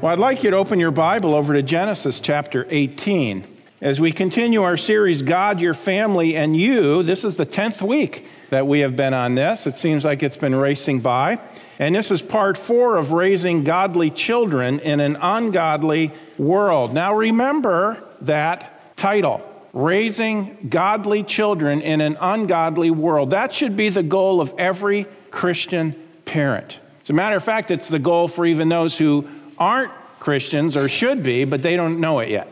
Well, I'd like you to open your Bible over to Genesis chapter 18. As we continue our series, God, Your Family, and You, this is the 10th week that we have been on this. It seems like it's been racing by. And this is part four of raising godly children in an ungodly world. Now, remember that title Raising Godly Children in an Ungodly World. That should be the goal of every Christian parent. As a matter of fact, it's the goal for even those who aren't Christians or should be, but they don't know it yet.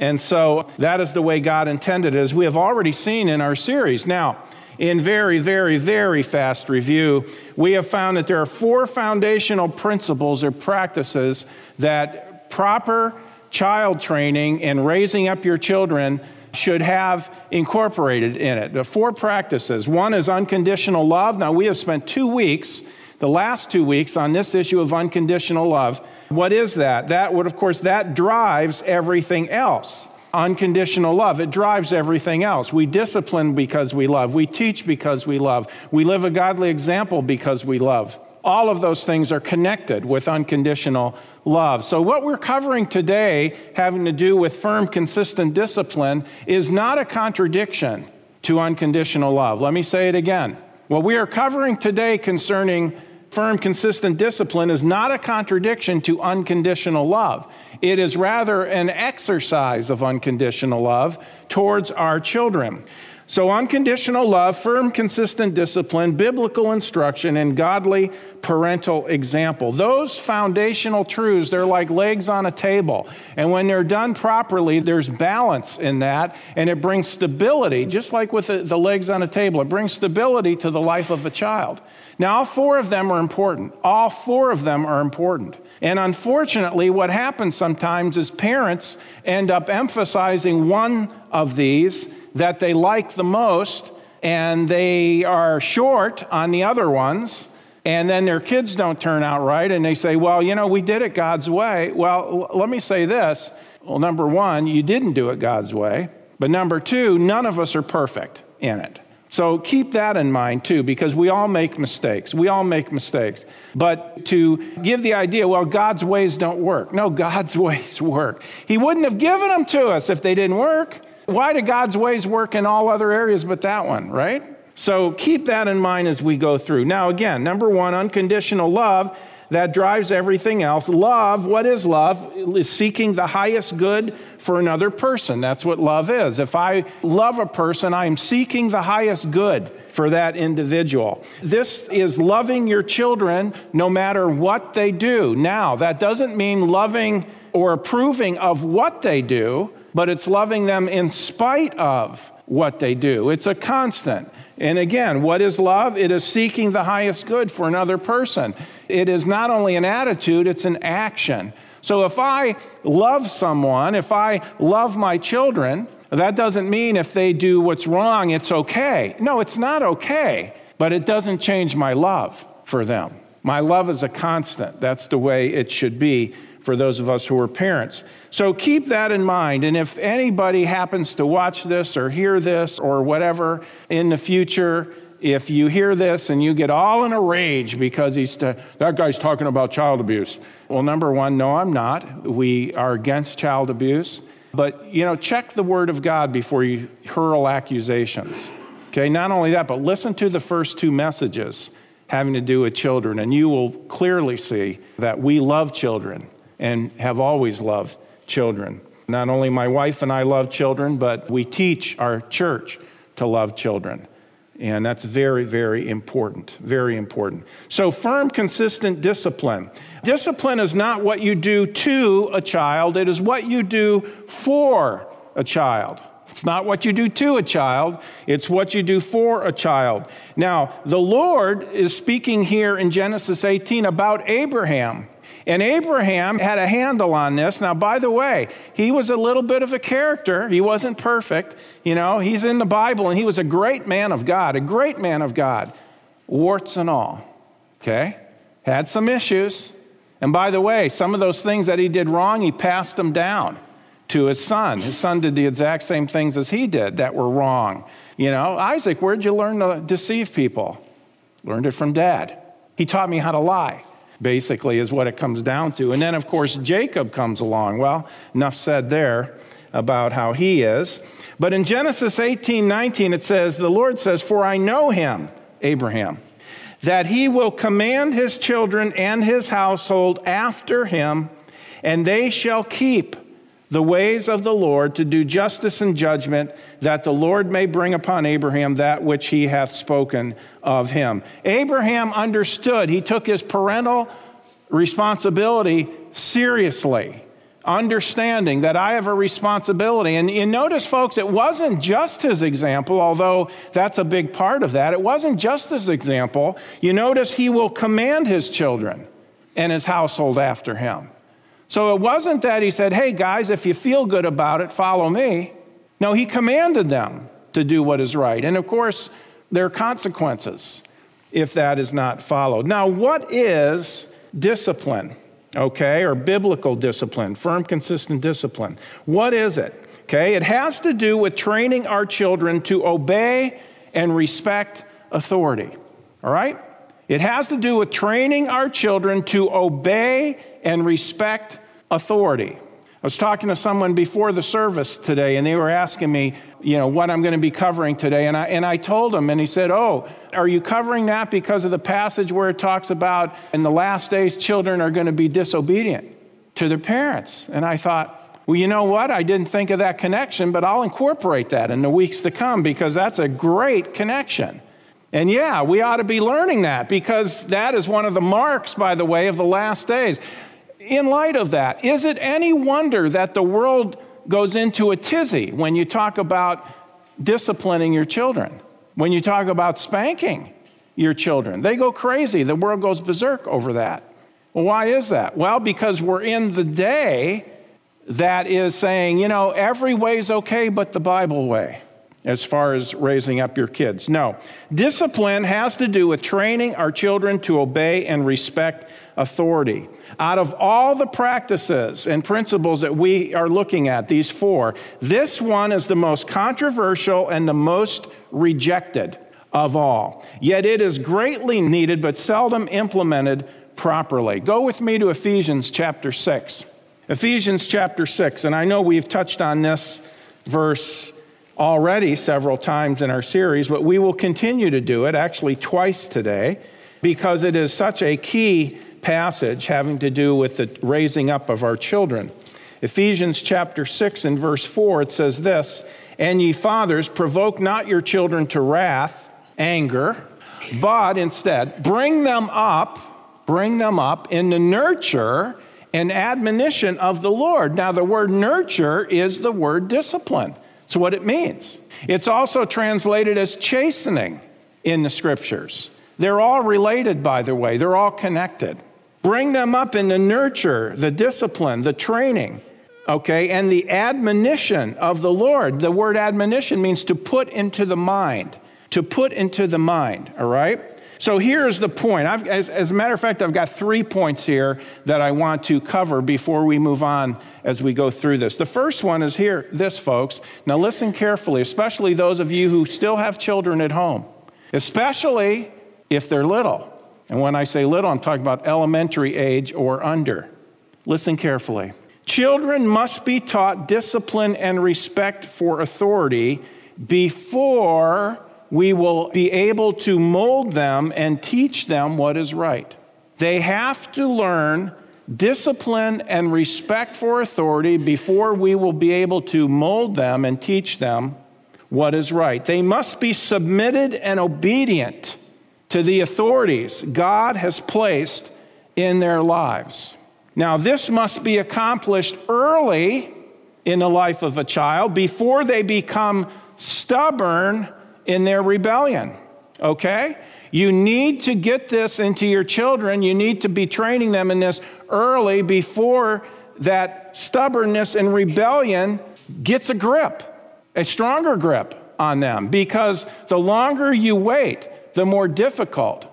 And so that is the way God intended it, as we have already seen in our series. Now, in very, very, very fast review, we have found that there are four foundational principles or practices that proper child training and raising up your children should have incorporated in it. The four practices. One is unconditional love. Now, we have spent two weeks, the last two weeks, on this issue of unconditional love. What is that? That would, of course, that drives everything else. Unconditional love, it drives everything else. We discipline because we love. We teach because we love. We live a godly example because we love. All of those things are connected with unconditional love. So, what we're covering today, having to do with firm, consistent discipline, is not a contradiction to unconditional love. Let me say it again. What we are covering today concerning firm, consistent discipline is not a contradiction to unconditional love. It is rather an exercise of unconditional love towards our children. So, unconditional love, firm, consistent discipline, biblical instruction, and godly parental example. Those foundational truths, they're like legs on a table. And when they're done properly, there's balance in that, and it brings stability, just like with the, the legs on a table. It brings stability to the life of a child. Now, all four of them are important. All four of them are important. And unfortunately, what happens sometimes is parents end up emphasizing one of these that they like the most, and they are short on the other ones. And then their kids don't turn out right, and they say, Well, you know, we did it God's way. Well, l- let me say this. Well, number one, you didn't do it God's way. But number two, none of us are perfect in it. So keep that in mind too, because we all make mistakes. We all make mistakes. But to give the idea, well, God's ways don't work. No, God's ways work. He wouldn't have given them to us if they didn't work. Why do God's ways work in all other areas but that one, right? So keep that in mind as we go through. Now, again, number one, unconditional love that drives everything else. Love, what is love? Is seeking the highest good for another person. That's what love is. If I love a person, I am seeking the highest good for that individual. This is loving your children no matter what they do. Now, that doesn't mean loving or approving of what they do, but it's loving them in spite of what they do. It's a constant. And again, what is love? It is seeking the highest good for another person. It is not only an attitude, it's an action. So if I love someone, if I love my children, that doesn't mean if they do what's wrong, it's okay. No, it's not okay, but it doesn't change my love for them. My love is a constant. That's the way it should be for those of us who are parents. So keep that in mind. And if anybody happens to watch this or hear this or whatever in the future, if you hear this and you get all in a rage because he's t- that guy's talking about child abuse. Well, number one, no, I'm not. We are against child abuse. But, you know, check the word of God before you hurl accusations. Okay, not only that, but listen to the first two messages having to do with children, and you will clearly see that we love children and have always loved children. Not only my wife and I love children, but we teach our church to love children. And that's very, very important. Very important. So, firm, consistent discipline. Discipline is not what you do to a child, it is what you do for a child. It's not what you do to a child, it's what you do for a child. Now, the Lord is speaking here in Genesis 18 about Abraham. And Abraham had a handle on this. Now, by the way, he was a little bit of a character. He wasn't perfect. You know, he's in the Bible and he was a great man of God, a great man of God, warts and all. Okay? Had some issues. And by the way, some of those things that he did wrong, he passed them down to his son. His son did the exact same things as he did that were wrong. You know, Isaac, where'd you learn to deceive people? Learned it from dad. He taught me how to lie. Basically, is what it comes down to. And then, of course, Jacob comes along. Well, enough said there about how he is. But in Genesis 18 19, it says, The Lord says, For I know him, Abraham, that he will command his children and his household after him, and they shall keep the ways of the Lord to do justice and judgment, that the Lord may bring upon Abraham that which he hath spoken of him. Abraham understood, he took his parental responsibility seriously, understanding that I have a responsibility. And you notice, folks, it wasn't just his example, although that's a big part of that. It wasn't just his example. You notice he will command his children and his household after him. So it wasn't that he said, hey guys, if you feel good about it, follow me. No, he commanded them to do what is right. And of course, there are consequences if that is not followed. Now, what is discipline? Okay, or biblical discipline, firm, consistent discipline. What is it? Okay, it has to do with training our children to obey and respect authority. All right? It has to do with training our children to obey and respect authority. I was talking to someone before the service today, and they were asking me, you know, what I'm going to be covering today. And I, and I told him, and he said, Oh, are you covering that because of the passage where it talks about in the last days, children are going to be disobedient to their parents? And I thought, well, you know what? I didn't think of that connection, but I'll incorporate that in the weeks to come because that's a great connection. And yeah, we ought to be learning that because that is one of the marks, by the way, of the last days in light of that, is it any wonder that the world goes into a tizzy when you talk about disciplining your children, when you talk about spanking your children? They go crazy. The world goes berserk over that. Well, why is that? Well, because we're in the day that is saying, you know, every way's okay but the Bible way as far as raising up your kids. No. Discipline has to do with training our children to obey and respect authority. Out of all the practices and principles that we are looking at, these four, this one is the most controversial and the most rejected of all. Yet it is greatly needed but seldom implemented properly. Go with me to Ephesians chapter 6. Ephesians chapter 6, and I know we've touched on this verse already several times in our series, but we will continue to do it, actually, twice today, because it is such a key passage having to do with the raising up of our children. Ephesians chapter 6 and verse 4, it says this And ye fathers, provoke not your children to wrath, anger, but instead bring them up, bring them up in the nurture and admonition of the Lord. Now, the word nurture is the word discipline. It's what it means. It's also translated as chastening in the scriptures. They're all related, by the way, they're all connected. Bring them up in the nurture, the discipline, the training, okay, and the admonition of the Lord. The word admonition means to put into the mind, to put into the mind, all right? So here's the point. As, as, a matter of fact, I've got three points here that I want to cover before we move on as we go through this. The first one is here, this, folks. Now listen carefully, especially those of you who still have children at home, especially if they're little. And when I say little, I'm talking about elementary age or under. Listen carefully. Children must be taught discipline and respect for authority before we will be able to mold them and teach them what is right. They have to learn discipline and respect for authority before we will be able to mold them and teach them what is right. They must be submitted and obedient to the authorities God has placed in their lives. Now, this must be accomplished early in the life of a child before they become stubborn in their rebellion. Okay? You need to get this into your children. You need to be training them in this early before that stubbornness and rebellion gets a grip, a stronger grip on them. Because the longer you wait, the more difficult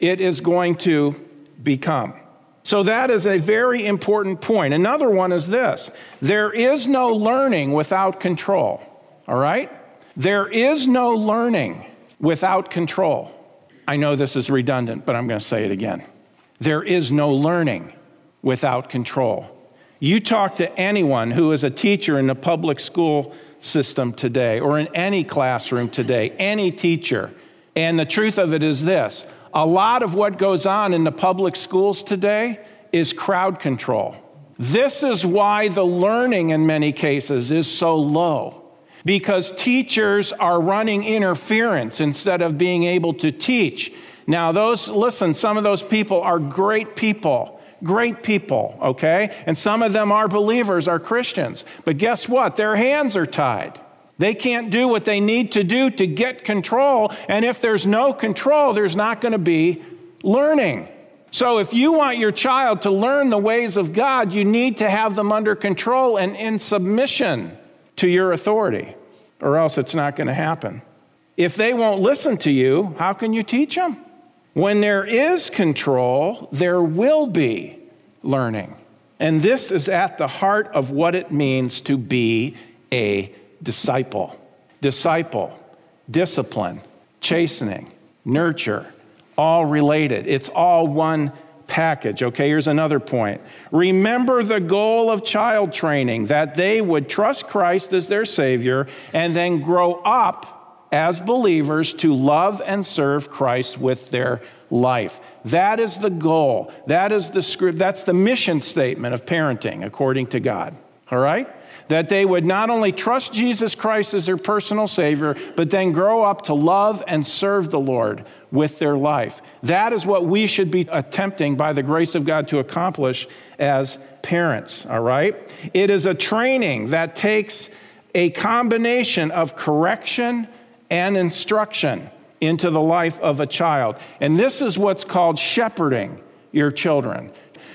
it is going to become. So, that is a very important point. Another one is this there is no learning without control, all right? There is no learning without control. I know this is redundant, but I'm going to say it again. There is no learning without control. You talk to anyone who is a teacher in the public school system today or in any classroom today, any teacher, and the truth of it is this a lot of what goes on in the public schools today is crowd control. This is why the learning in many cases is so low because teachers are running interference instead of being able to teach. Now, those, listen, some of those people are great people, great people, okay? And some of them are believers, are Christians. But guess what? Their hands are tied. They can't do what they need to do to get control. And if there's no control, there's not going to be learning. So, if you want your child to learn the ways of God, you need to have them under control and in submission to your authority, or else it's not going to happen. If they won't listen to you, how can you teach them? When there is control, there will be learning. And this is at the heart of what it means to be a disciple. Disciple, discipline, chastening, nurture, all related. It's all one package. Okay, here's another point. Remember the goal of child training that they would trust Christ as their Savior and then grow up as believers to love and serve Christ with their life. That is the goal. That is the script. That's the mission statement of parenting according to God. All right? That they would not only trust Jesus Christ as their personal Savior, but then grow up to love and serve the Lord with their life. That is what we should be attempting by the grace of God to accomplish as parents, all right? It is a training that takes a combination of correction and instruction into the life of a child. And this is what's called shepherding your children.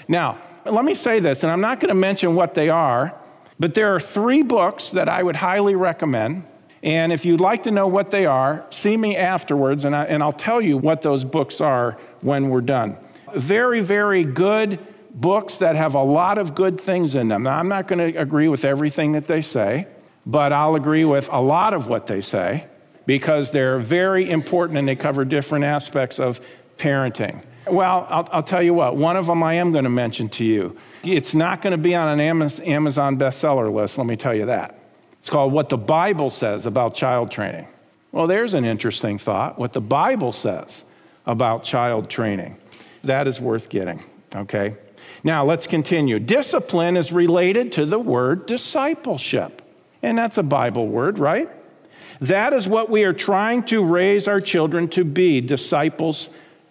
Now, let me say this, and I'm not going to mention what they are but there are three books that I would highly recommend. And if you'd like to know what they are, see me afterwards, and, I, and I'll tell you what those books are when we're done. Very, very good books that have a lot of good things in them. Now, I'm not going to agree with everything that they say, but I'll agree with a lot of what they say because they're very important and they cover different aspects of parenting. Well, I'll, I'll tell you what, one of them I am going to mention to you. It's not going to be on an Amazon bestseller list, let me tell you that. It's called What the Bible Says About Child Training. Well, there's an interesting thought. What the Bible says about child training. That is worth getting, okay? Now, let's continue. Discipline is related to the word discipleship. And that's a Bible word, right? That is what we are trying to raise our children to be disciples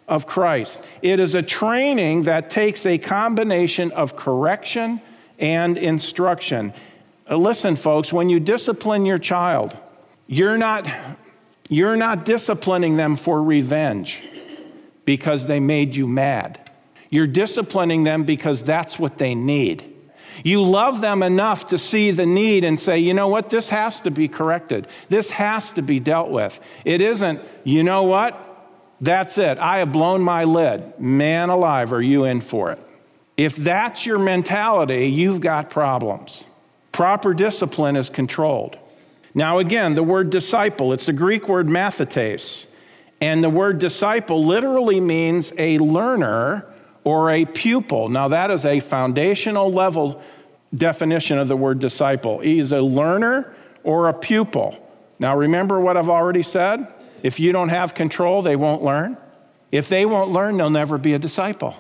of Christ. It is a training that takes a combination of correction and instruction. Uh, listen, folks, when you discipline your child, you're not, you're not disciplining them for revenge because they made you mad. You're disciplining them because that's what they need. You love them enough to see the need and say, you know what, this has to be corrected. This has to be dealt with. It isn't, you know what, that's it. I have blown my lid. Man alive, are you in for it? If that's your mentality, you've got problems. Proper discipline is controlled. Now, again, the word disciple, it's the Greek word mathetes. And the word disciple literally means a learner or a pupil. Now, that is a foundational level definition of the word disciple. He's a learner or a pupil. Now, remember what I've already said? If you don't have control, they won't learn. If they won't learn, they'll never be a disciple.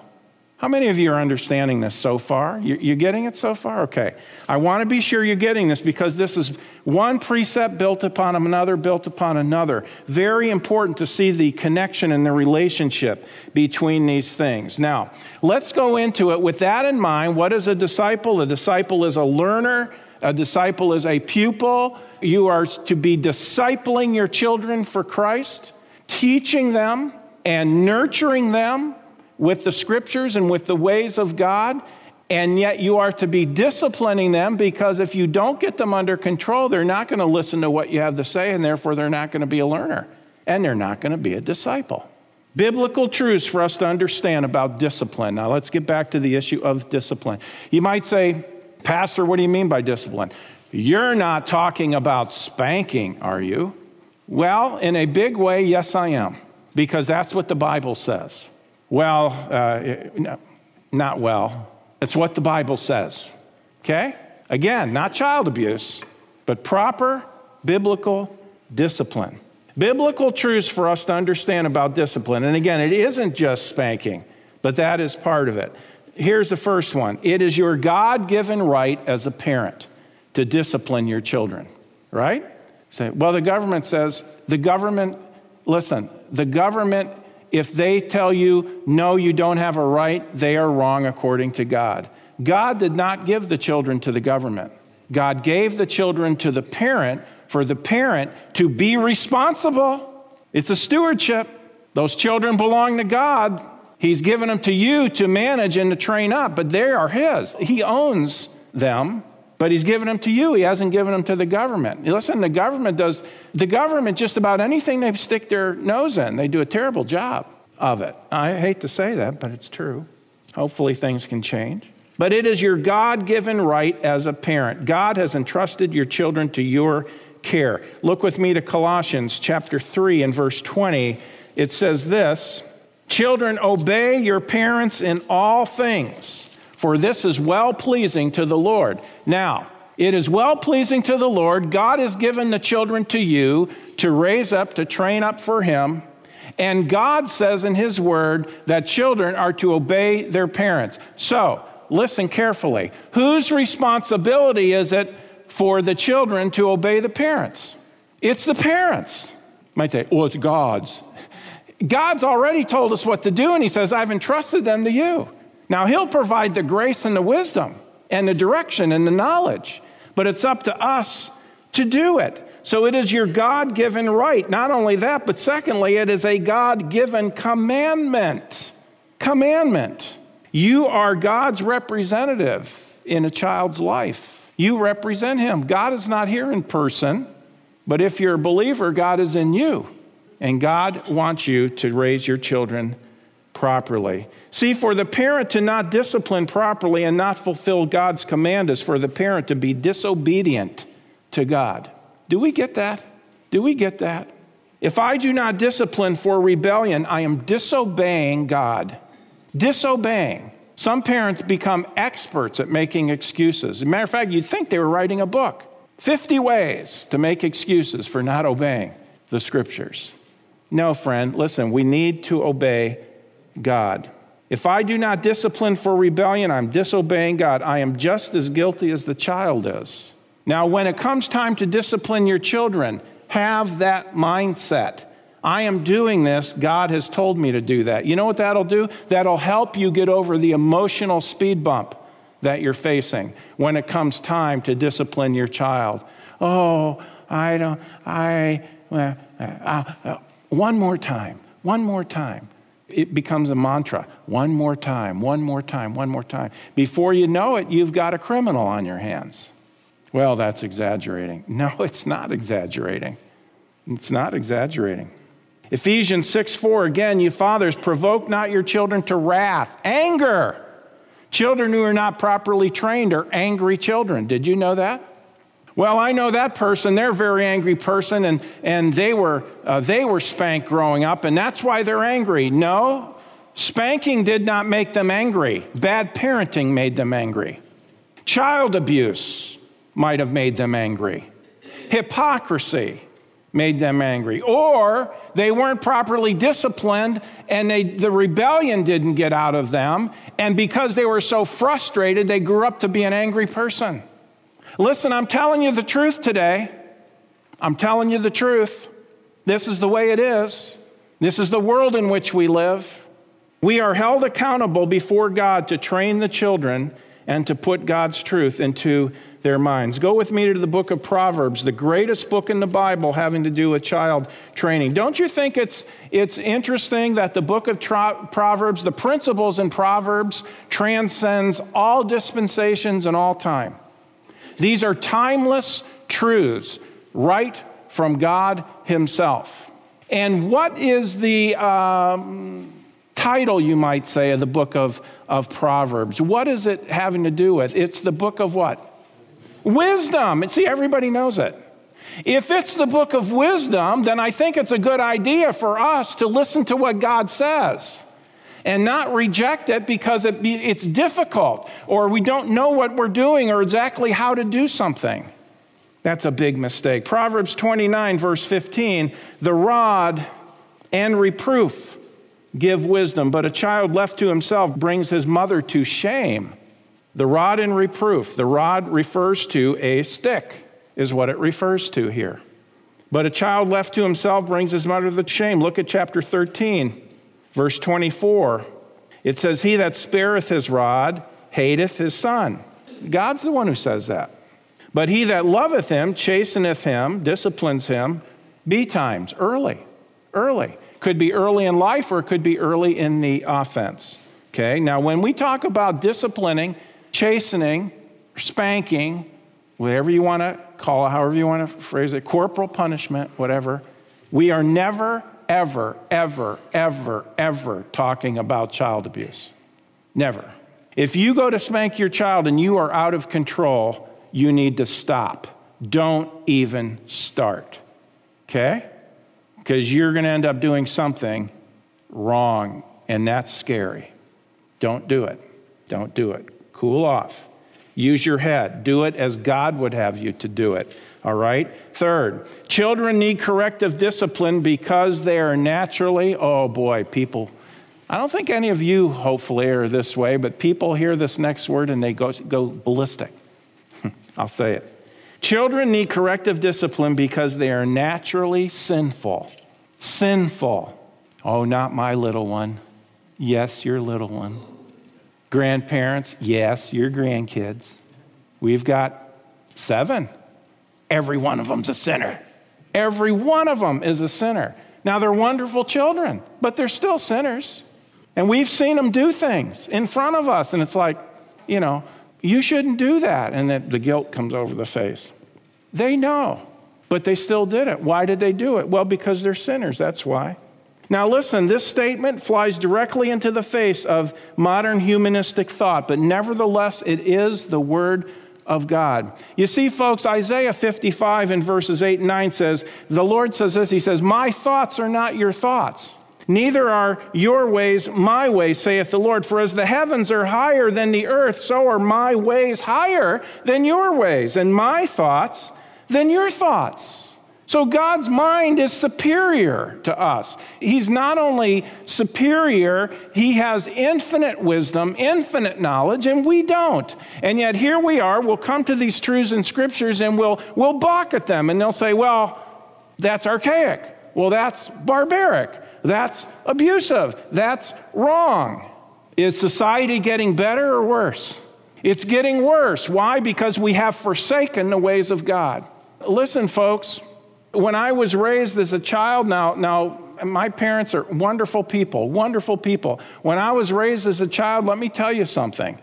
How many of you are understanding this so far? You're getting it so far? Okay. I want to be sure you're getting this because this is one precept built upon another, built upon another. Very important to see the connection and the relationship between these things. Now, let's go into it with that in mind. What is a disciple? A disciple is a learner, a disciple is a pupil, you are to be discipling your children for Christ, teaching them and nurturing them with the scriptures and with the ways of God. And yet, you are to be disciplining them because if you don't get them under control, they're not going to listen to what you have to say, and therefore, they're not going to be a learner and they're not going to be a disciple. Biblical truths for us to understand about discipline. Now, let's get back to the issue of discipline. You might say, Pastor, what do you mean by discipline? You're not talking about spanking, are you? Well, in a big way, yes, I am, because that's what the Bible says. Well, uh, no, not well. It's what the Bible says. Okay? Again, not child abuse, but proper biblical discipline. Biblical truths for us to understand about discipline. And again, it isn't just spanking, but that is part of it. Here's the first one it is your God given right as a parent to discipline your children, right? Say, well, the government says, the government, listen, the government, if they tell you, no, you don't have a right, they are wrong according to God. God did not give the children to the government. God gave the children to the parent for the parent to be responsible. It's a stewardship. Those children belong to God. He's given them to you to manage and to train up, but they are His. He owns them, but He's given them to you. He hasn't given them to the government. Listen, the government does, the government, just about anything they stick their nose in, they do a terrible job of it. I hate to say that, but it's true. Hopefully things can change. But it is your God given right as a parent. God has entrusted your children to your care. Look with me to Colossians chapter 3 and verse 20. It says this Children, obey your parents in all things, for this is well pleasing to the Lord. Now, it is well pleasing to the Lord. God has given the children to you to raise up, to train up for Him. And God says in His Word that children are to obey their parents. So, listen carefully. Whose responsibility is it for the children to obey the parents. It's the parents. You might say, well, it's God's. God's already told us what to do, and He says, I've entrusted them to you. Now, He'll provide the grace and the wisdom and the direction and the knowledge, but it's up to us to do it. So it is your God given right. Not only that, but secondly, it is a God given commandment. Commandment. You are God's representative in a child's life. You represent Him. God is not here in person, but if you're a believer, God is in you. And God wants you to raise your children properly. See, for the parent to not discipline properly and not fulfill God's command is for the parent to be disobedient to God. Do we get that? Do we get that? If I do not discipline for rebellion, I am disobeying God. Disobeying. Some parents become experts at making excuses. As a matter of fact, you'd think they were writing a book 50 ways to make excuses for not obeying the scriptures. No, friend, listen, we need to obey God. If I do not discipline for rebellion, I'm disobeying God. I am just as guilty as the child is. Now, when it comes time to discipline your children, have that mindset. I am doing this. God has told me to do that. You know what that'll do? That'll help you get over the emotional speed bump that you're facing when it comes time to discipline your child. Oh, I don't, I, uh, uh, one more time, one more time. It becomes a mantra. One more time, one more time, one more time. Before you know it, you've got a criminal on your hands. Well, that's exaggerating. No, it's not exaggerating. It's not exaggerating. Ephesians 6 4, again, you fathers, provoke not your children to wrath, anger. Children who are not properly trained are angry children. Did you know that? Well, I know that person. They're a very angry person, and, and they, were, uh, they were spanked growing up, and that's why they're angry. No, spanking did not make them angry. Bad parenting made them angry. Child abuse might have made them angry. Hypocrisy made them angry. Or they weren't properly disciplined and they, the rebellion didn't get out of them. And because they were so frustrated, they grew up to be an angry person. Listen, I'm telling you the truth today. I'm telling you the truth. This is the way it is. This is the world in which we live. We are held accountable before God to train the children and to put God's truth into their minds. Go with me to the book of Proverbs, the greatest book in the Bible having to do with child training. Don't you think it's, it's interesting that the book of Tra- Proverbs, the principles in Proverbs, transcends all dispensations and all time? These are timeless truths right from God Himself. And what is the um, title, you might say, of the book of, of Proverbs? What is it having to do with? It's the book of what? Wisdom. And see, everybody knows it. If it's the book of wisdom, then I think it's a good idea for us to listen to what God says. And not reject it because it be, it's difficult or we don't know what we're doing or exactly how to do something. That's a big mistake. Proverbs 29, verse 15 the rod and reproof give wisdom, but a child left to himself brings his mother to shame. The rod and reproof, the rod refers to a stick, is what it refers to here. But a child left to himself brings his mother to shame. Look at chapter 13, verse 24. It says, He that spareth his rod hateth his son. God's the one who says that. But he that loveth him chasteneth him, disciplines him betimes, early, early. Could be early in life or it could be early in the offense. Okay, now when we talk about disciplining, chastening, spanking, whatever you want to call it, however you want to phrase it, corporal punishment, whatever, we are never, ever, ever, ever, ever talking about child abuse. Never. If you go to spank your child and you are out of control, you need to stop. Don't even start. Okay? Because you're going to end up doing something wrong, and that's scary. Don't do it. Don't do it. Cool off. Use your head. Do it as God would have you to do it. All right? Third, children need corrective discipline because they are naturally, oh boy, people. I don't think any of you, hopefully, are this way, but people hear this next word and they go, go ballistic. I'll say it. Children need corrective discipline because they are naturally sinful. Sinful. Oh, not my little one. Yes, your little one. Grandparents, yes, your grandkids. We've got seven. Every one of them's a sinner. Every one of them is a sinner. Now, they're wonderful children, but they're still sinners. And we've seen them do things in front of us, and it's like, you know, you shouldn't do that. And the guilt comes over the face. They know, but they still did it. Why did they do it? Well, because they're sinners. That's why. Now, listen, this statement flies directly into the face of modern humanistic thought, but nevertheless, it is the Word of God. You see, folks, Isaiah 55 in verses 8 and 9 says, The Lord says this He says, My thoughts are not your thoughts Neither are your ways my ways, saith the Lord. For as the heavens are higher than the earth, so are my ways higher than your ways, and my thoughts than your thoughts. So God's mind is superior to us. He's not only superior, He has infinite wisdom, infinite knowledge, and we don't. And yet here we are, we'll come to these truths in scriptures and we'll, we'll balk at them, and they'll say, well, that's archaic. Well, that's barbaric. That's abusive. That's wrong. Is society getting better or worse? It's getting worse. Why? Because we have forsaken the ways of God. Listen, folks, when I was raised as a child, now, now my parents are wonderful people, wonderful people. When I was raised as a child, let me tell you something.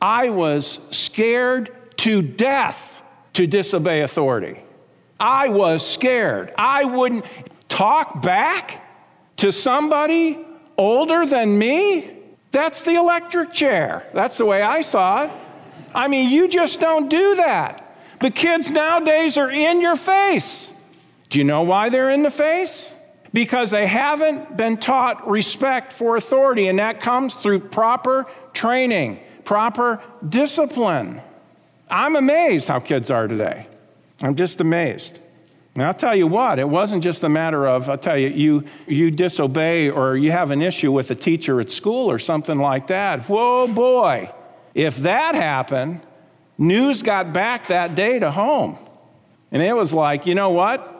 I was scared to death to disobey authority. I was scared. I wouldn't talk back to somebody older than me, that's the electric chair. That's the way I saw it. I mean, you just don't do that. But kids nowadays are in your face. Do you know why they're in the face? Because they haven't been taught respect for authority, and that comes through proper training, proper discipline. I'm amazed how kids are today. I'm just amazed. And I'll tell you what, it wasn't just a matter of, I'll tell you, you, you disobey or you have an issue with a teacher at school or something like that. Whoa, boy. If that happened, news got back that day to home. And it was like, you know what?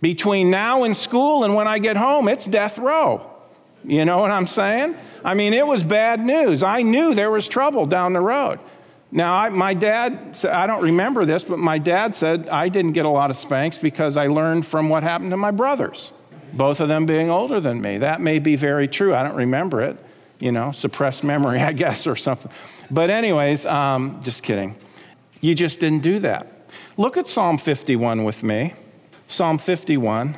Between now and school and when I get home, it's death row. You know what I'm saying? I mean, it was bad news. I knew there was trouble down the road. Now, I, my dad, I don't remember this, but my dad said I didn't get a lot of spanks because I learned from what happened to my brothers, both of them being older than me. That may be very true. I don't remember it, you know, suppressed memory, I guess, or something. But, anyways, um, just kidding. You just didn't do that. Look at Psalm 51 with me. Psalm 51.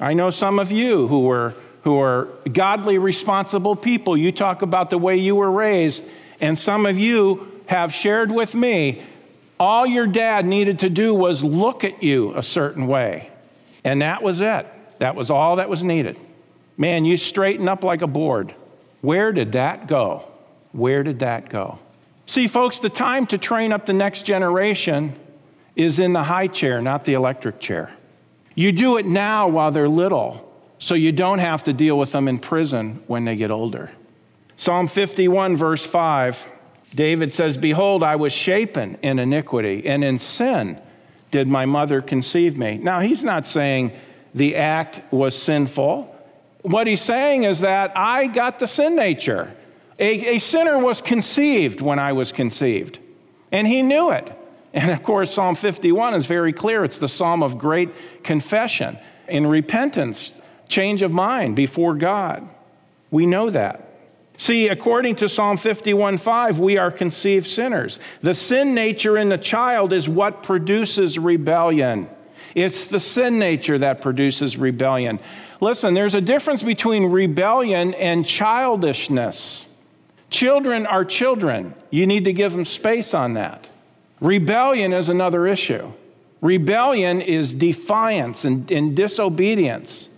I know some of you who were who are godly, responsible people. You talk about the way you were raised, and some of you have shared with me, all your dad needed to do was look at you a certain way. And that was it. That was all that was needed. Man, you straighten up like a board. Where did that go? Where did that go? See, folks, the time to train up the next generation is in the high chair, not the electric chair. You do it now while they're little, so you don't have to deal with them in prison when they get older. Psalm 51, verse 5, David says, Behold, I was shapen in iniquity, and in sin did my mother conceive me. Now, he's not saying the act was sinful. What he's saying is that I got the sin nature. A, a sinner was conceived when I was conceived, and he knew it. And of course, Psalm 51 is very clear. It's the psalm of great confession in repentance, change of mind before God. We know that. See, according to Psalm 51:5, we are conceived sinners. The sin nature in the child is what produces rebellion. It's the sin nature that produces rebellion. Listen, there's a difference between rebellion and childishness. Children are children. You need to give them space on that. Rebellion is another issue. Rebellion is defiance and, and disobedience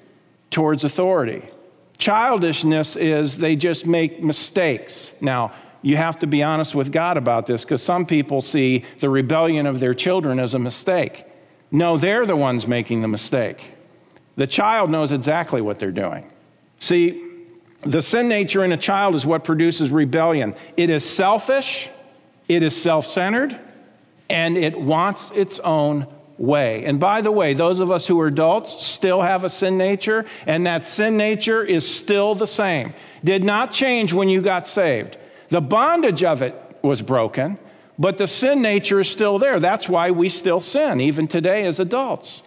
towards authority. Childishness is they just make mistakes. Now, you have to be honest with God about this because some people see the rebellion of their children as a mistake. No, they're the ones making the mistake. The child knows exactly what they're doing. See, the sin nature in a child is what produces rebellion. It is selfish, it is self centered, and it wants its own way. And by the way, those of us who are adults still have a sin nature, and that sin nature is still the same. Did not change when you got saved. The bondage of it was broken, but the sin nature is still there. That's why we still sin, even today as adults.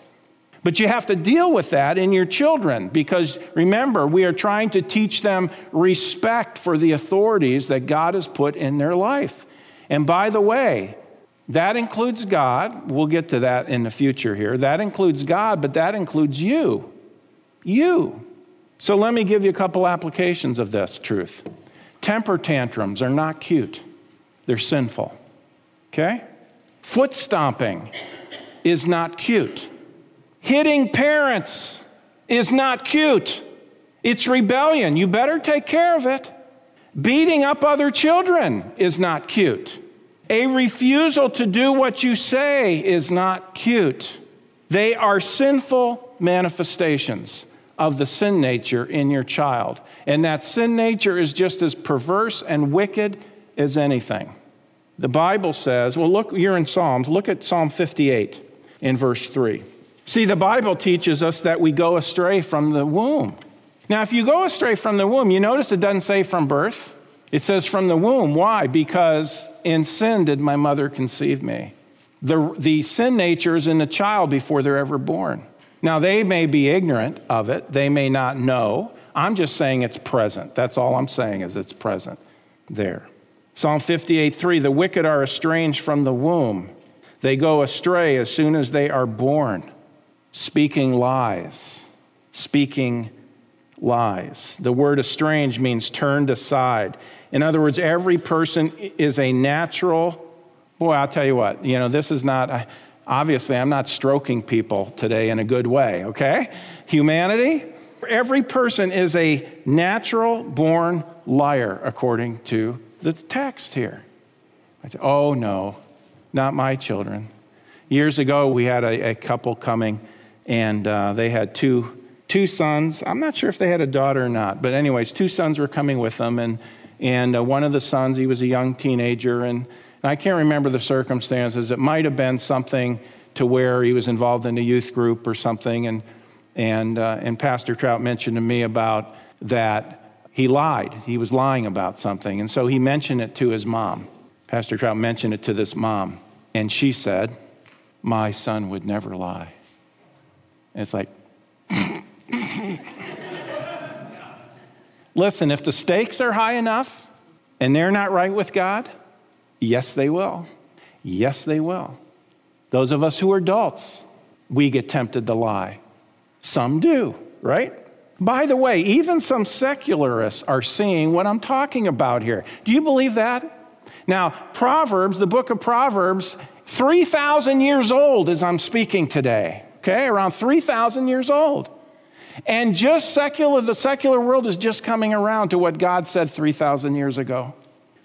But you have to deal with that in your children because remember, we are trying to teach them respect for the authorities that God has put in their life. And by the way, that includes God. We'll get to that in the future here. That includes God, but that includes you. You. So let me give you a couple applications of this truth. Temper tantrums are not cute, they're sinful. Okay? Foot stomping is not cute. Hitting parents is not cute. It's rebellion. You better take care of it. Beating up other children is not cute. A refusal to do what you say is not cute. They are sinful manifestations of the sin nature in your child. And that sin nature is just as perverse and wicked as anything. The Bible says, well, look, you're in Psalms. Look at Psalm 58 in verse 3. See, the Bible teaches us that we go astray from the womb. Now, if you go astray from the womb, you notice it doesn't say from birth, it says from the womb. Why? Because in sin did my mother conceive me. The, the sin nature is in the child before they're ever born. Now, they may be ignorant of it, they may not know. I'm just saying it's present. That's all I'm saying is it's present there. Psalm 58 3 The wicked are estranged from the womb, they go astray as soon as they are born, speaking lies. Speaking lies. The word estranged means turned aside. In other words, every person is a natural. Boy, I'll tell you what, you know, this is not, obviously, I'm not stroking people today in a good way, okay? Humanity, every person is a natural born liar, according to the text here. I said, oh no, not my children. Years ago, we had a, a couple coming, and uh, they had two, two sons. I'm not sure if they had a daughter or not, but, anyways, two sons were coming with them, and and uh, one of the sons, he was a young teenager, and, and I can't remember the circumstances. It might have been something to where he was involved in a youth group or something. And, and, uh, and Pastor Trout mentioned to me about that he lied. He was lying about something. And so he mentioned it to his mom. Pastor Trout mentioned it to this mom. And she said, My son would never lie. And it's like, Listen, if the stakes are high enough and they're not right with God, yes, they will. Yes, they will. Those of us who are adults, we get tempted to lie. Some do, right? By the way, even some secularists are seeing what I'm talking about here. Do you believe that? Now, Proverbs, the book of Proverbs, 3,000 years old as I'm speaking today, okay? Around 3,000 years old. And just secular, the secular world is just coming around to what God said 3,000 years ago.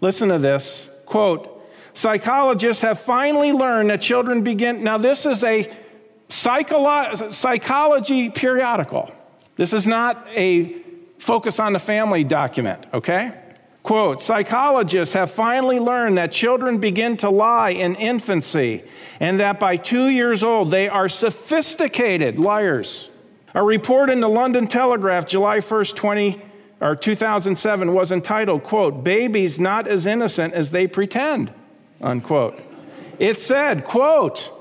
Listen to this quote, psychologists have finally learned that children begin, now, this is a psycholo- psychology periodical. This is not a focus on the family document, okay? Quote Psychologists have finally learned that children begin to lie in infancy and that by two years old they are sophisticated liars. A report in the London Telegraph, July 1st, 20, or 2007, was entitled, quote, Babies Not as Innocent as They Pretend, unquote. It said, quote,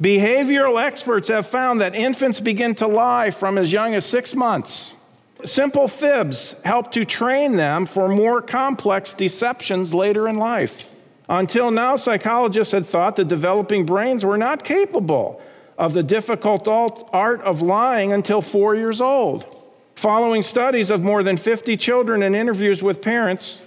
Behavioral experts have found that infants begin to lie from as young as six months. Simple fibs help to train them for more complex deceptions later in life. Until now, psychologists had thought the developing brains were not capable of the difficult art of lying until four years old. Following studies of more than 50 children and interviews with parents,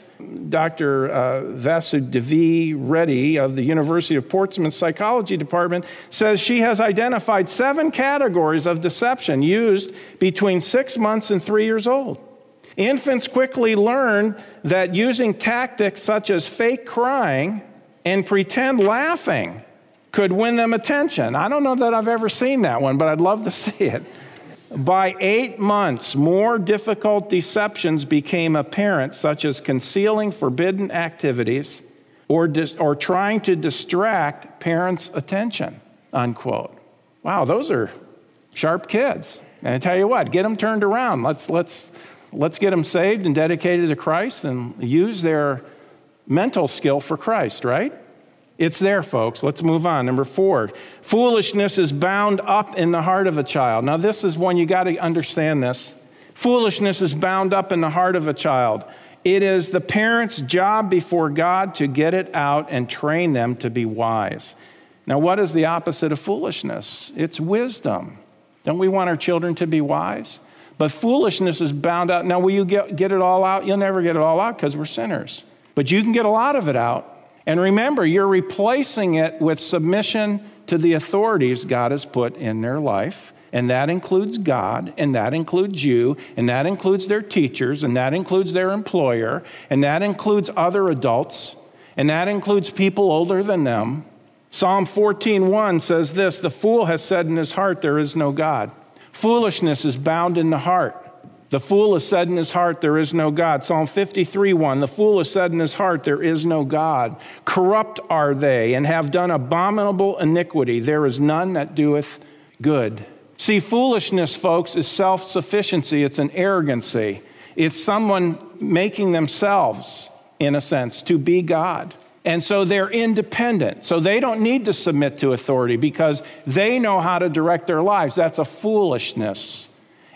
Dr. Uh, Vasudevi Reddy of the University of Portsmouth Psychology Department says she has identified seven categories of deception used between six months and three years old. Infants quickly learn that using tactics such as fake crying and pretend laughing could win them attention. I don't know that I've ever seen that one, but I'd love to see it. By eight months, more difficult deceptions became apparent, such as concealing forbidden activities or, dis- or trying to distract parents' attention, unquote. Wow, those are sharp kids. And I tell you what, get them turned around. Let's, let's, let's get them saved and dedicated to Christ and use their mental skill for Christ, right? It's there, folks. Let's move on. Number four, foolishness is bound up in the heart of a child. Now, this is one you got to understand this. Foolishness is bound up in the heart of a child. It is the parent's job before God to get it out and train them to be wise. Now, what is the opposite of foolishness? It's wisdom. Don't we want our children to be wise? But foolishness is bound out. Now, will you get, get it all out? You'll never get it all out because we're sinners. But you can get a lot of it out and remember, you're replacing it with submission to the authorities God has put in their life. And that includes God, and that includes you, and that includes their teachers, and that includes their employer, and that includes other adults, and that includes people older than them. Psalm 14:1 says this, "The fool has said in his heart there is no God." Foolishness is bound in the heart. The fool has said in his heart, There is no God. Psalm 53 1. The fool has said in his heart, There is no God. Corrupt are they, and have done abominable iniquity. There is none that doeth good. See, foolishness, folks, is self sufficiency, it's an arrogancy. It's someone making themselves, in a sense, to be God. And so they're independent. So they don't need to submit to authority because they know how to direct their lives. That's a foolishness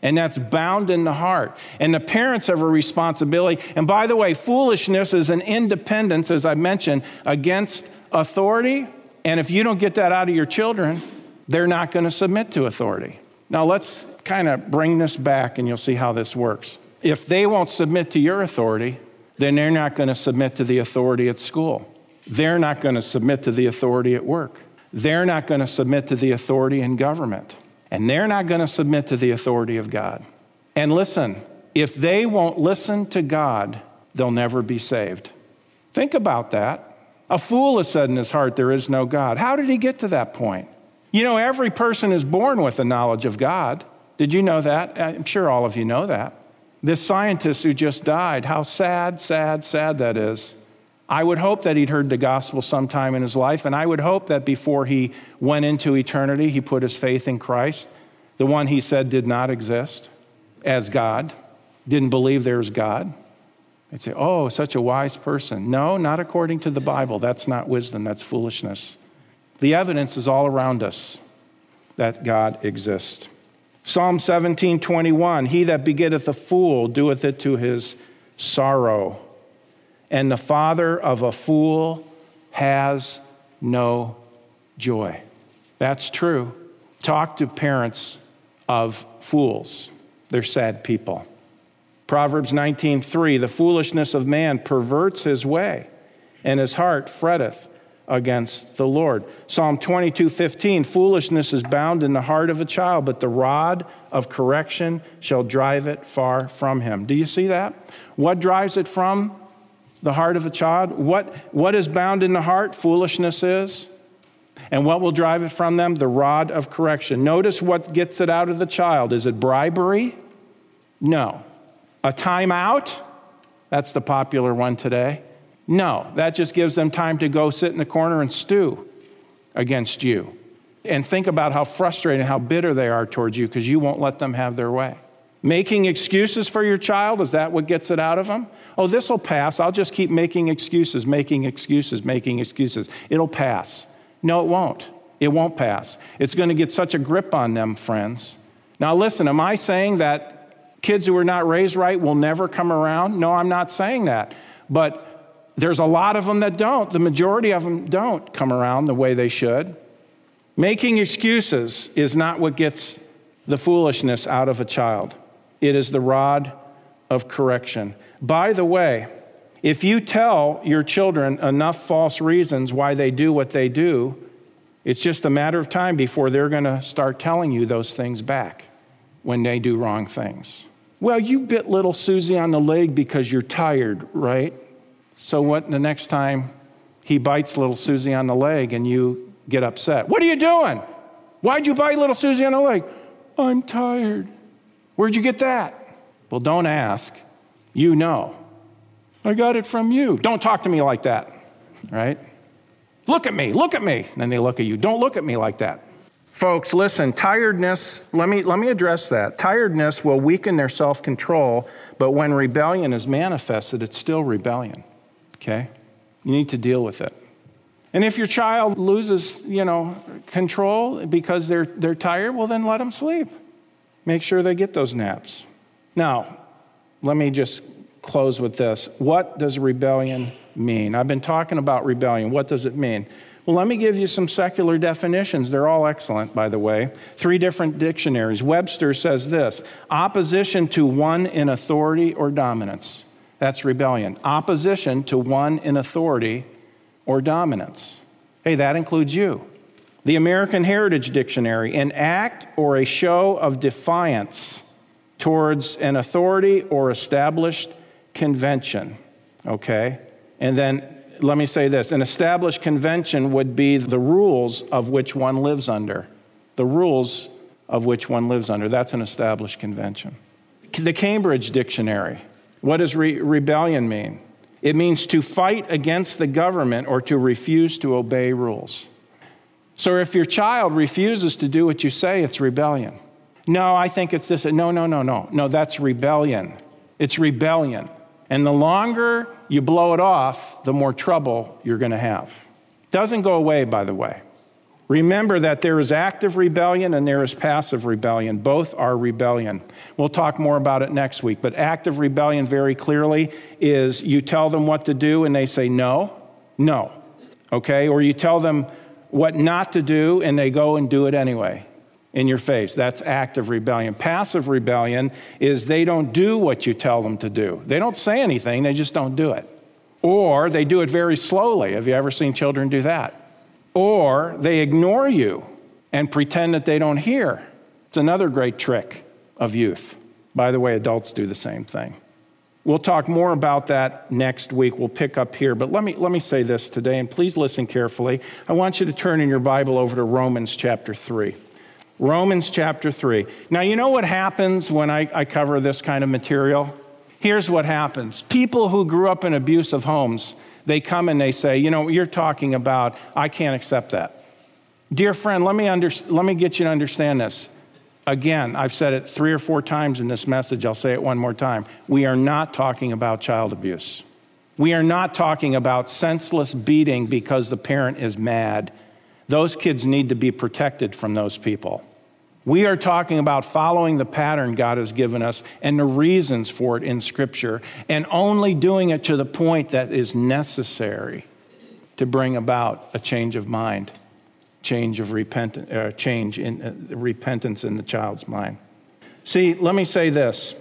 and that's bound in the heart. And the parents have a responsibility. And by the way, foolishness is an independence, as I mentioned, against authority. And if you don't get that out of your children, they're not going to submit to authority. Now, let's kind of bring this back and you'll see how this works. If they won't submit to your authority, then they're not going to submit to the authority at school. They're not going to submit to the authority at work. They're not going to submit to the authority in government and they're not going to submit to the authority of God. And listen, if they won't listen to God, they'll never be saved. Think about that. A fool has said in his heart, There is no God. How did he get to that point? You know, every person is born with a knowledge of God. Did you know that? I'm sure all of you know that. This scientist who just died, how sad, sad, sad that is. I would hope that he'd heard the gospel sometime in his life, and I would hope that before he went into eternity, he put his faith in Christ, the one he said did not exist as God, didn't believe there was God. They'd say, Oh, such a wise person. No, not according to the Bible. That's not wisdom, that's foolishness. The evidence is all around us that God exists. Psalm 17 21 He that begetteth a fool doeth it to his sorrow and the father of a fool has no joy. That's true. Talk to parents of fools. They're sad people. Proverbs 19:3 The foolishness of man perverts his way, and his heart fretteth against the Lord. Psalm 22 15, foolishness is bound in the heart of a child, but the rod of correction shall drive it far from him. Do you see that? What drives it from the heart of a child? What, what is bound in the heart? Foolishness is. And what will drive it from them? The rod of correction. Notice what gets it out of the child. Is it bribery? No. A timeout? That's the popular one today. No, that just gives them time to go sit in the corner and stew against you. And think about how frustrated, and how bitter they are towards you because you won't let them have their way. Making excuses for your child, is that what gets it out of them? Oh, this will pass. I'll just keep making excuses, making excuses, making excuses. It'll pass. No, it won't. It won't pass. It's going to get such a grip on them, friends. Now, listen, am I saying that kids who are not raised right will never come around? No, I'm not saying that. But there's a lot of them that don't. The majority of them don't come around the way they should. Making excuses is not what gets the foolishness out of a child, it is the rod of correction. By the way, if you tell your children enough false reasons why they do what they do, it's just a matter of time before they're going to start telling you those things back when they do wrong things. Well, you bit little Susie on the leg because you're tired, right? So, what the next time he bites little Susie on the leg and you get upset? What are you doing? Why'd you bite little Susie on the leg? I'm tired. Where'd you get that? Well, don't ask. You know. I got it from you. Don't talk to me like that, right? Look at me, look at me. And then they look at you. Don't look at me like that. Folks, listen, tiredness, let me, let me address that. Tiredness will weaken their self control, but when rebellion is manifested, it's still rebellion okay? You need to deal with it. And if your child loses, you know, control because they're, they're tired, well, then let them sleep. Make sure they get those naps. Now, let me just close with this. What does rebellion mean? I've been talking about rebellion. What does it mean? Well, let me give you some secular definitions. They're all excellent, by the way. Three different dictionaries. Webster says this opposition to one in authority or dominance. That's rebellion. Opposition to one in authority or dominance. Hey, that includes you. The American Heritage Dictionary an act or a show of defiance towards an authority or established convention. Okay? And then let me say this an established convention would be the rules of which one lives under. The rules of which one lives under. That's an established convention. The Cambridge Dictionary what does re- rebellion mean? It means to fight against the government or to refuse to obey rules. So if your child refuses to do what you say, it's rebellion. No, I think it's this. No, no, no, no. No, that's rebellion. It's rebellion. And the longer you blow it off, the more trouble you're going to have. Doesn't go away, by the way. Remember that there is active rebellion and there is passive rebellion. Both are rebellion. We'll talk more about it next week. But active rebellion, very clearly, is you tell them what to do and they say no, no. Okay? Or you tell them what not to do and they go and do it anyway in your face. That's active rebellion. Passive rebellion is they don't do what you tell them to do. They don't say anything, they just don't do it. Or they do it very slowly. Have you ever seen children do that? or they ignore you and pretend that they don't hear. It's another great trick of youth. By the way, adults do the same thing. We'll talk more about that next week. We'll pick up here. But let me, let me say this today, and please listen carefully. I want you to turn in your Bible over to Romans chapter 3. Romans chapter 3. Now, you know what happens when I, I cover this kind of material? Here's what happens people who grew up in abusive homes they come and they say, you know, you're talking about, I can't accept that. Dear friend, let me, under, let me get you to understand this. Again, I've said it three or four times in this message. I'll say it one more time. We are not talking about child abuse. We are not talking about senseless beating because the parent is mad. Those kids need to be protected from those people. We are talking about following the pattern God has given us and the reasons for it in Scripture, and only doing it to the point that is necessary to bring about a change of mind, change of repentance, uh, change in uh, repentance in the child's mind. See, let me say this: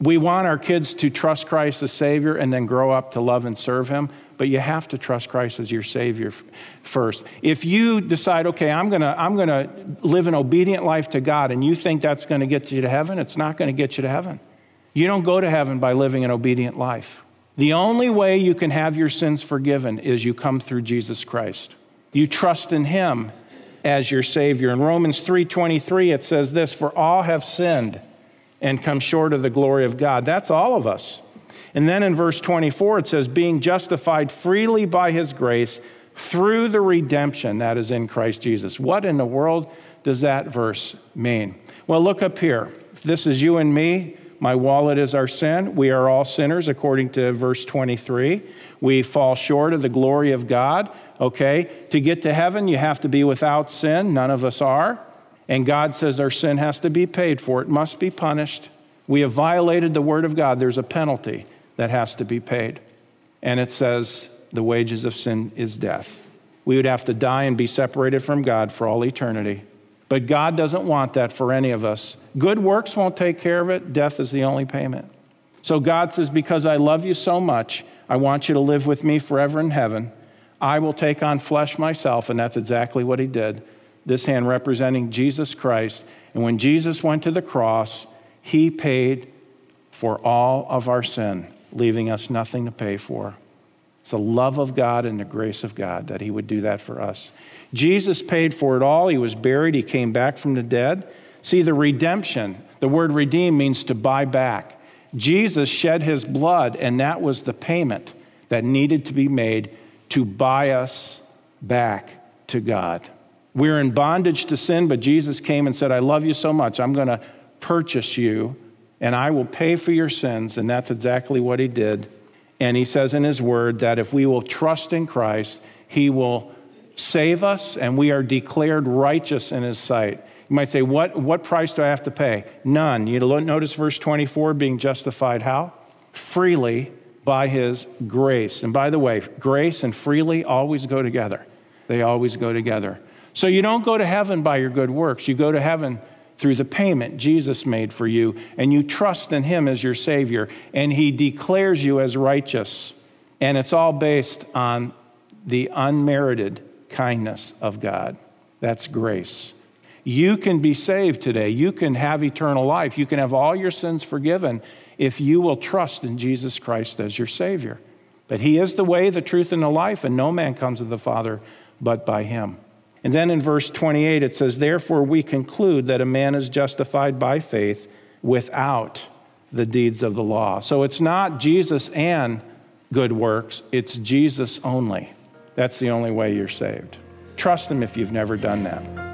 We want our kids to trust Christ as Savior and then grow up to love and serve Him, but you have to trust Christ as your Savior first. If you decide, okay, I'm gonna, I'm gonna live an obedient life to God, and you think that's gonna get you to heaven, it's not gonna get you to heaven. You don't go to heaven by living an obedient life. The only way you can have your sins forgiven is you come through Jesus Christ. You trust in Him as your Savior. In Romans 3:23 it says this, "For all have sinned and come short of the glory of God." That's all of us. And then in verse 24 it says, "Being justified freely by his grace through the redemption that is in Christ Jesus." What in the world does that verse mean? Well, look up here. If this is you and me, my wallet is our sin. We are all sinners according to verse 23. We fall short of the glory of God. Okay? To get to heaven, you have to be without sin. None of us are. And God says our sin has to be paid for, it must be punished. We have violated the word of God. There's a penalty that has to be paid. And it says the wages of sin is death. We would have to die and be separated from God for all eternity. But God doesn't want that for any of us. Good works won't take care of it, death is the only payment. So God says, Because I love you so much, I want you to live with me forever in heaven. I will take on flesh myself, and that's exactly what he did. This hand representing Jesus Christ. And when Jesus went to the cross, he paid for all of our sin, leaving us nothing to pay for. It's the love of God and the grace of God that he would do that for us. Jesus paid for it all. He was buried, he came back from the dead. See, the redemption, the word redeem means to buy back. Jesus shed his blood, and that was the payment that needed to be made to buy us back to God. We're in bondage to sin, but Jesus came and said, I love you so much. I'm going to purchase you and I will pay for your sins. And that's exactly what he did. And he says in his word that if we will trust in Christ, he will save us and we are declared righteous in his sight. You might say, What, what price do I have to pay? None. You notice verse 24 being justified how? Freely by his grace. And by the way, grace and freely always go together. They always go together. So you don't go to heaven by your good works. You go to heaven through the payment Jesus made for you, and you trust in him as your Savior, and he declares you as righteous. And it's all based on the unmerited kindness of God. That's grace. You can be saved today. You can have eternal life. You can have all your sins forgiven if you will trust in Jesus Christ as your Savior. But He is the way, the truth, and the life, and no man comes to the Father but by Him. And then in verse 28, it says, Therefore we conclude that a man is justified by faith without the deeds of the law. So it's not Jesus and good works, it's Jesus only. That's the only way you're saved. Trust Him if you've never done that.